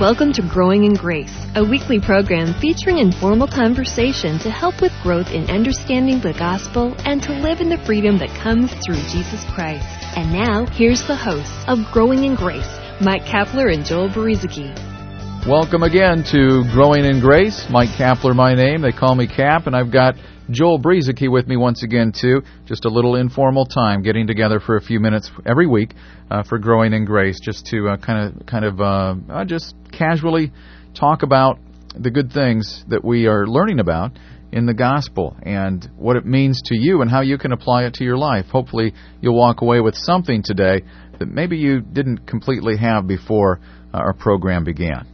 Welcome to Growing in Grace, a weekly program featuring informal conversation to help with growth in understanding the gospel and to live in the freedom that comes through Jesus Christ. And now, here's the hosts of Growing in Grace, Mike Kapler and Joel Brueseke. Welcome again to Growing in Grace. Mike Kapler, my name. They call me Cap, and I've got Joel Brueseke with me once again too. Just a little informal time, getting together for a few minutes every week uh, for Growing in Grace, just to kind of, kind of, uh, uh, just casually talk about the good things that we are learning about in the gospel and what it means to you and how you can apply it to your life. Hopefully, you'll walk away with something today that maybe you didn't completely have before uh, our program began.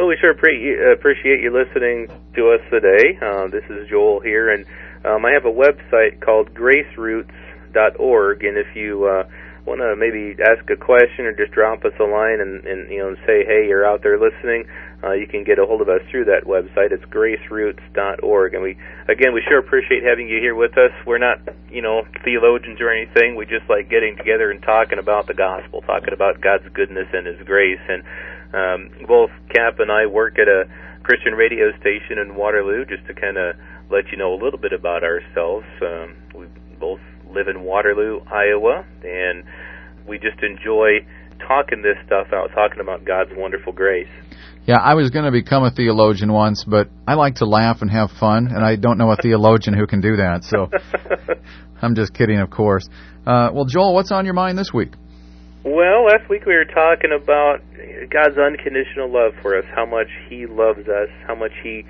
Well, we sure appreciate you listening to us today. Uh, this is Joel here, and um, I have a website called graceroots.org, and if you uh, want to maybe ask a question or just drop us a line and, and you know say, hey, you're out there listening, uh, you can get a hold of us through that website. It's graceroots.org, and we again we sure appreciate having you here with us. We're not you know theologians or anything. We just like getting together and talking about the gospel, talking about God's goodness and His grace. And um, both Cap and I work at a Christian radio station in Waterloo, just to kind of let you know a little bit about ourselves. Um, we both live in Waterloo, Iowa, and we just enjoy talking this stuff out, talking about God's wonderful grace. Yeah, I was going to become a theologian once, but I like to laugh and have fun, and I don't know a theologian who can do that. So I'm just kidding, of course. Uh, well, Joel, what's on your mind this week? Well, last week we were talking about God's unconditional love for us, how much He loves us, how much He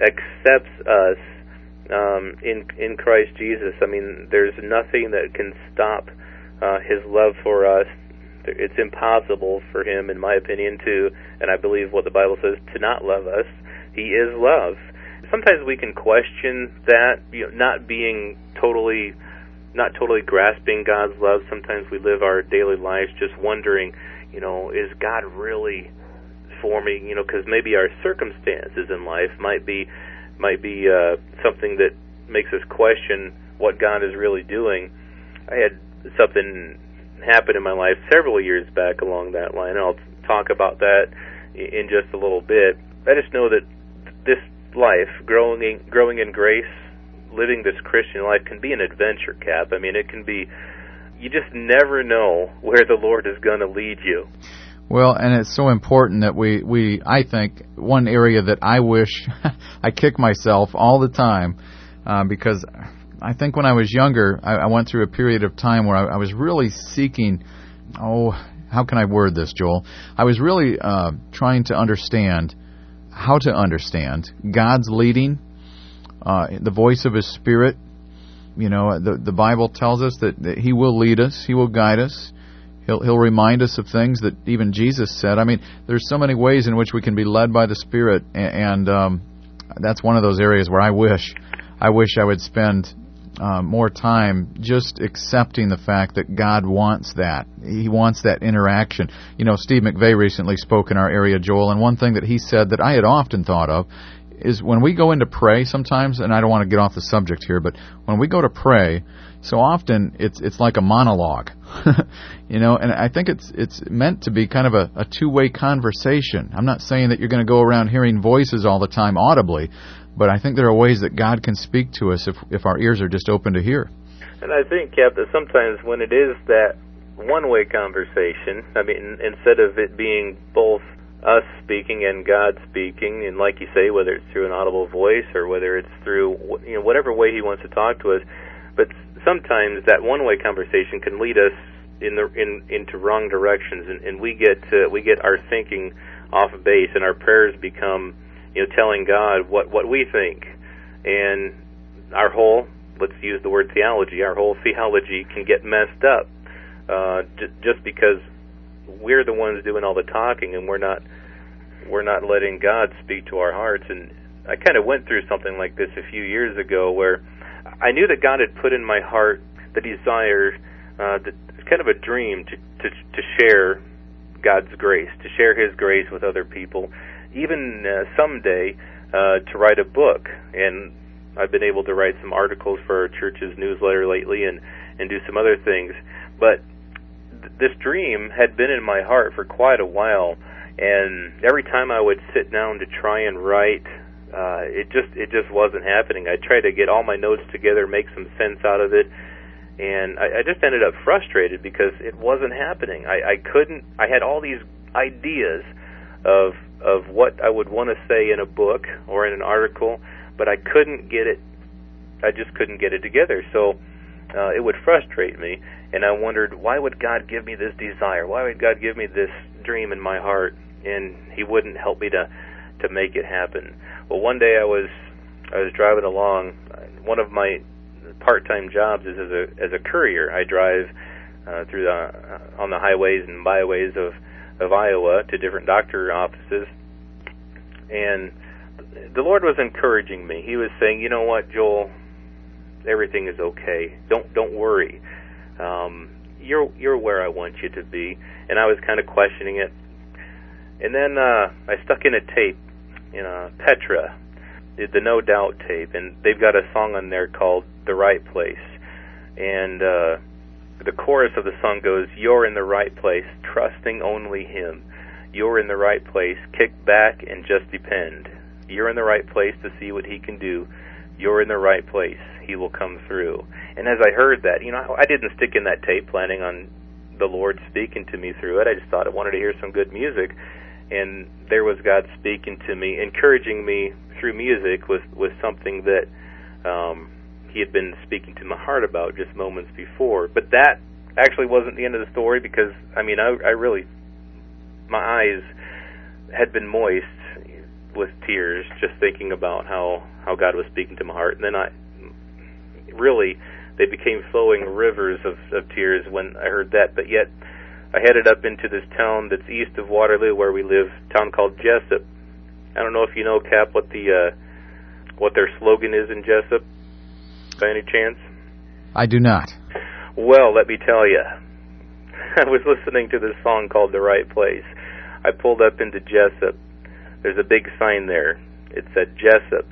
accepts us um, in in Christ Jesus. I mean, there's nothing that can stop uh, His love for us. It's impossible for Him, in my opinion, to, and I believe what the Bible says, to not love us. He is love. Sometimes we can question that, you know, not being totally, not totally grasping God's love. Sometimes we live our daily lives just wondering, you know, is God really for me? You know, because maybe our circumstances in life might be might be uh, something that makes us question what God is really doing. I had something happen in my life several years back along that line. I'll talk about that in just a little bit. I just know that this life, growing in, growing in grace, living this Christian life, can be an adventure. Cap. I mean, it can be. You just never know where the Lord is going to lead you. Well, and it's so important that we, we I think, one area that I wish I kick myself all the time uh, because I think when I was younger, I, I went through a period of time where I, I was really seeking, oh, how can I word this, Joel? I was really uh, trying to understand how to understand God's leading, uh, the voice of His Spirit. You know, the the Bible tells us that, that He will lead us, He will guide us. He'll, he'll remind us of things that even Jesus said. I mean, there's so many ways in which we can be led by the Spirit, and, and um, that's one of those areas where I wish, I wish I would spend uh, more time just accepting the fact that God wants that. He wants that interaction. You know, Steve McVey recently spoke in our area, Joel, and one thing that he said that I had often thought of is when we go in to pray sometimes, and I don't want to get off the subject here, but when we go to pray, so often it's it's like a monologue, you know. And I think it's it's meant to be kind of a, a two way conversation. I'm not saying that you're going to go around hearing voices all the time audibly, but I think there are ways that God can speak to us if if our ears are just open to hear. And I think, Cap, that sometimes when it is that one way conversation, I mean, instead of it being both us speaking and God speaking, and like you say, whether it's through an audible voice or whether it's through you know whatever way He wants to talk to us, but sometimes that one-way conversation can lead us in the in into wrong directions, and, and we get uh, we get our thinking off base, and our prayers become you know telling God what what we think, and our whole let's use the word theology, our whole theology can get messed up uh, j- just because we're the ones doing all the talking, and we're not we're not letting God speak to our hearts. And I kind of went through something like this a few years ago where I knew that God had put in my heart the desire, uh, the, kind of a dream to, to to share God's grace, to share His grace with other people, even uh, someday uh, to write a book. And I've been able to write some articles for our church's newsletter lately, and and do some other things. But this dream had been in my heart for quite a while, and every time I would sit down to try and write, uh, it just it just wasn't happening. I tried to get all my notes together, make some sense out of it, and I, I just ended up frustrated because it wasn't happening. I, I couldn't. I had all these ideas of of what I would want to say in a book or in an article, but I couldn't get it. I just couldn't get it together. So uh, it would frustrate me, and I wondered why would God give me this desire? Why would God give me this dream in my heart, and He wouldn't help me to to make it happen? Well, one day I was I was driving along. One of my part-time jobs is as a as a courier. I drive uh, through the uh, on the highways and byways of of Iowa to different doctor offices, and the Lord was encouraging me. He was saying, "You know what, Joel? Everything is okay. Don't don't worry. Um, you're you're where I want you to be." And I was kind of questioning it, and then uh, I stuck in a tape, in a Petra, the No Doubt tape, and they've got a song on there called "The Right Place," and uh, the chorus of the song goes, "You're in the right place, trusting only Him. You're in the right place. Kick back and just depend. You're in the right place to see what He can do. You're in the right place. He will come through." And as I heard that, you know, I didn't stick in that tape planning on the Lord speaking to me through it. I just thought I wanted to hear some good music, and there was God speaking to me, encouraging me through music with with something that um, he had been speaking to my heart about just moments before. But that actually wasn't the end of the story because I mean I, I really my eyes had been moist with tears just thinking about how how God was speaking to my heart, and then I really they became flowing rivers of, of tears when I heard that. But yet I headed up into this town that's east of Waterloo where we live, town called Jesup. I don't know if you know, Cap, what the uh, what their slogan is in Jesup, by any chance. I do not. Well, let me tell you. I was listening to this song called "The Right Place." I pulled up into Jesup. There's a big sign there. It said Jesup,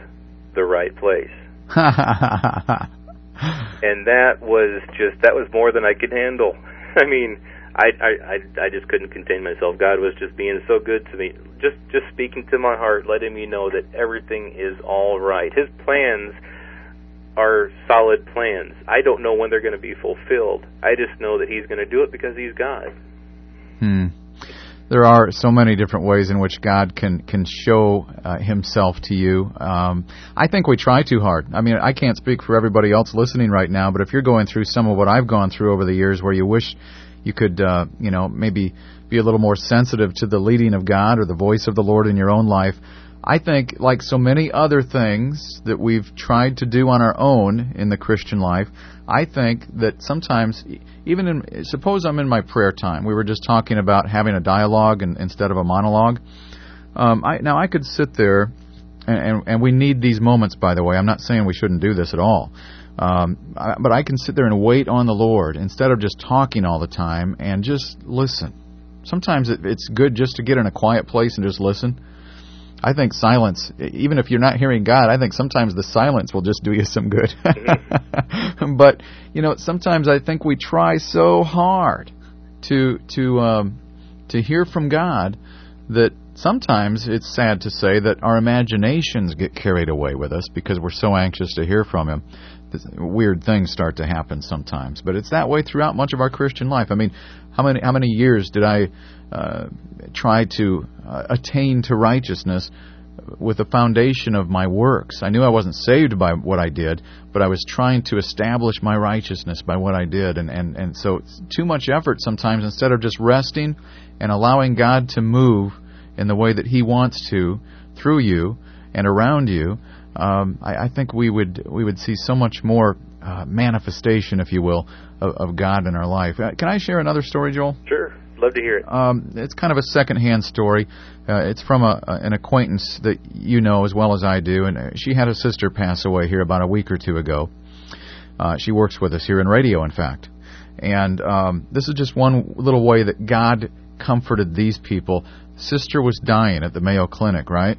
the right place. and that was just that was more than I could handle. I mean, I, I I just couldn't contain myself. God was just being so good to me, just just speaking to my heart, letting me know that everything is all right. His plans are solid plans. I don't know when they're going to be fulfilled. I just know that He's going to do it because He's God. There are so many different ways in which God can can show uh, Himself to you. Um, I think we try too hard. I mean, I can't speak for everybody else listening right now, but if you're going through some of what I've gone through over the years, where you wish you could, uh, you know, maybe be a little more sensitive to the leading of God or the voice of the Lord in your own life. I think, like so many other things that we've tried to do on our own in the Christian life, I think that sometimes, even in, suppose I'm in my prayer time, we were just talking about having a dialogue and, instead of a monologue. Um, I, now, I could sit there, and, and, and we need these moments, by the way. I'm not saying we shouldn't do this at all. Um, I, but I can sit there and wait on the Lord instead of just talking all the time and just listen. Sometimes it, it's good just to get in a quiet place and just listen. I think silence, even if you're not hearing God, I think sometimes the silence will just do you some good. But you know, sometimes I think we try so hard to to um, to hear from God that sometimes it's sad to say that our imaginations get carried away with us because we're so anxious to hear from Him weird things start to happen sometimes. But it's that way throughout much of our Christian life. I mean, how many how many years did I uh, try to uh, attain to righteousness with the foundation of my works? I knew I wasn't saved by what I did, but I was trying to establish my righteousness by what I did, and and and so too much effort sometimes instead of just resting and allowing God to move in the way that He wants to through you and around you um, I, I, think we would we would see so much more uh, manifestation, if you will, of, of God in our life. Uh, can I share another story, Joel? Sure, love to hear it. Um, it's kind of a second-hand story. Uh, it's from a, an acquaintance that you know as well as I do, and uh, she had a sister pass away here about a week or two ago. Uh, she works with us here in radio, in fact, and um, this is just one little way that God comforted these people. Sister was dying at the Mayo Clinic, right?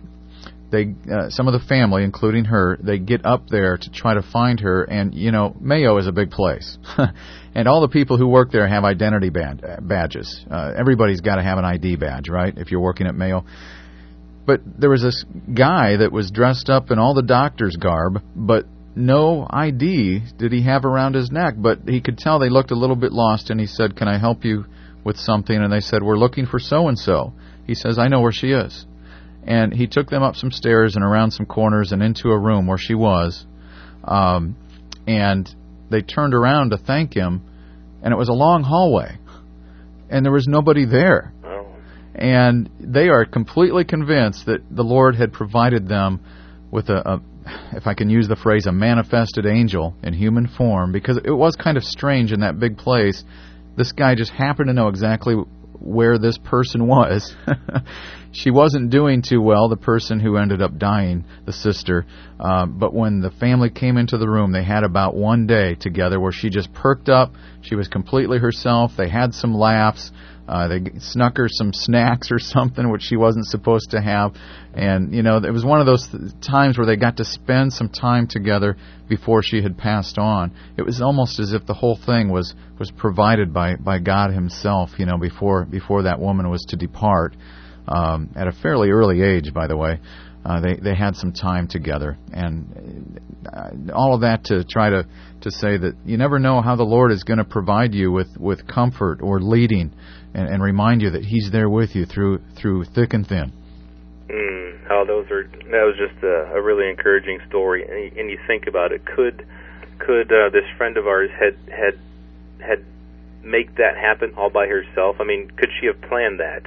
They uh, some of the family, including her, they get up there to try to find her. And you know, Mayo is a big place, and all the people who work there have identity band, uh, badges. Uh, everybody's got to have an ID badge, right? If you're working at Mayo. But there was this guy that was dressed up in all the doctor's garb, but no ID did he have around his neck. But he could tell they looked a little bit lost, and he said, "Can I help you with something?" And they said, "We're looking for so and so." He says, "I know where she is." And he took them up some stairs and around some corners and into a room where she was. Um, and they turned around to thank him, and it was a long hallway, and there was nobody there. And they are completely convinced that the Lord had provided them with a, a if I can use the phrase, a manifested angel in human form, because it was kind of strange in that big place. This guy just happened to know exactly where this person was. she wasn't doing too well, the person who ended up dying, the sister. Uh, but when the family came into the room, they had about one day together where she just perked up. She was completely herself. They had some laughs. Uh, they snuck her some snacks or something, which she wasn't supposed to have. And, you know, it was one of those th- times where they got to spend some time together before she had passed on. It was almost as if the whole thing was, was provided by, by God Himself, you know, before, before that woman was to depart. Um, at a fairly early age, by the way. Uh, they they had some time together, and uh, all of that to try to to say that you never know how the Lord is going to provide you with with comfort or leading, and, and remind you that He's there with you through through thick and thin. Mm, how those are that was just a, a really encouraging story, and you, and you think about it. Could could uh, this friend of ours had had had make that happen all by herself? I mean, could she have planned that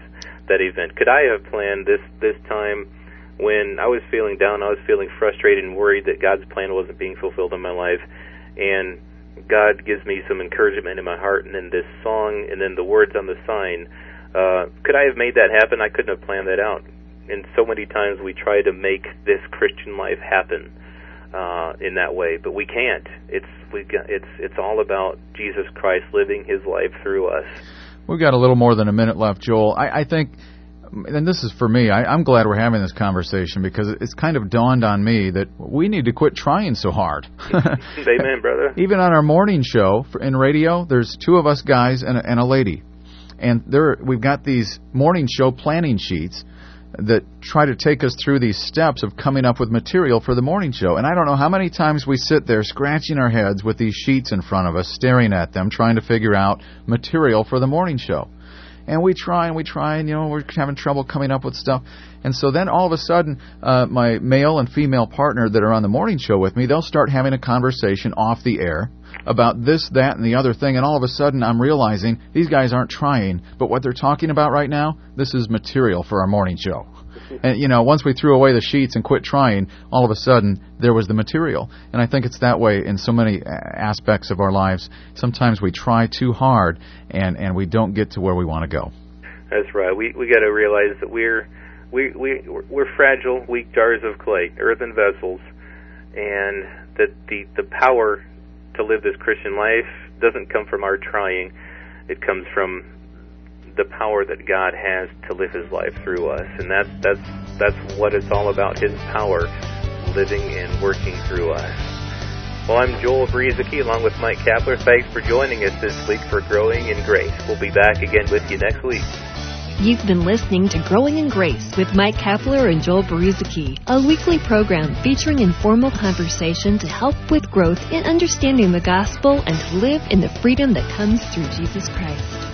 that event? Could I have planned this this time when I was feeling down, I was feeling frustrated and worried that God's plan wasn't being fulfilled in my life, and God gives me some encouragement in my heart, and then this song, and then the words on the sign. Uh, could I have made that happen? I couldn't have planned that out and so many times we try to make this Christian life happen uh, in that way, but we can't. It's we got, it's it's all about Jesus Christ living His life through us. We've got a little more than a minute left, Joel. I, I think, and this is for me. I, I'm glad we're having this conversation because it's kind of dawned on me that we need to quit trying so hard. Amen, brother. Even on our morning show in radio, there's two of us guys and a, and a lady, and there we've got these morning show planning sheets that try to take us through these steps of coming up with material for the morning show. And I don't know how many times we sit there scratching our heads with these sheets in front of us, staring at them, trying to figure out material for the morning show. And we try and we try, and you know we're having trouble coming up with stuff. And so then all of a sudden, uh, my male and female partner that are on the morning show with me, they'll start having a conversation off the air about this, that, and the other thing. And all of a sudden, I'm realizing these guys aren't trying, but what they're talking about right now, this is material for our morning show. And you know, once we threw away the sheets and quit trying, all of a sudden there was the material. And I think it's that way in so many aspects of our lives. Sometimes we try too hard and and we don't get to where we want to go. That's right. We we got to realize that we're we we we're fragile, weak jars of clay, earthen vessels, and that the the power to live this Christian life doesn't come from our trying. It comes from the power that God has to live His life through us, and that's that's that's what it's all about. His power living and working through us. Well, I'm Joel Brueseke along with Mike Kapler. Thanks for joining us this week for Growing in Grace. We'll be back again with you next week. You've been listening to Growing in Grace with Mike Kapler and Joel Brueseke, a weekly program featuring informal conversation to help with growth in understanding the gospel and to live in the freedom that comes through Jesus Christ.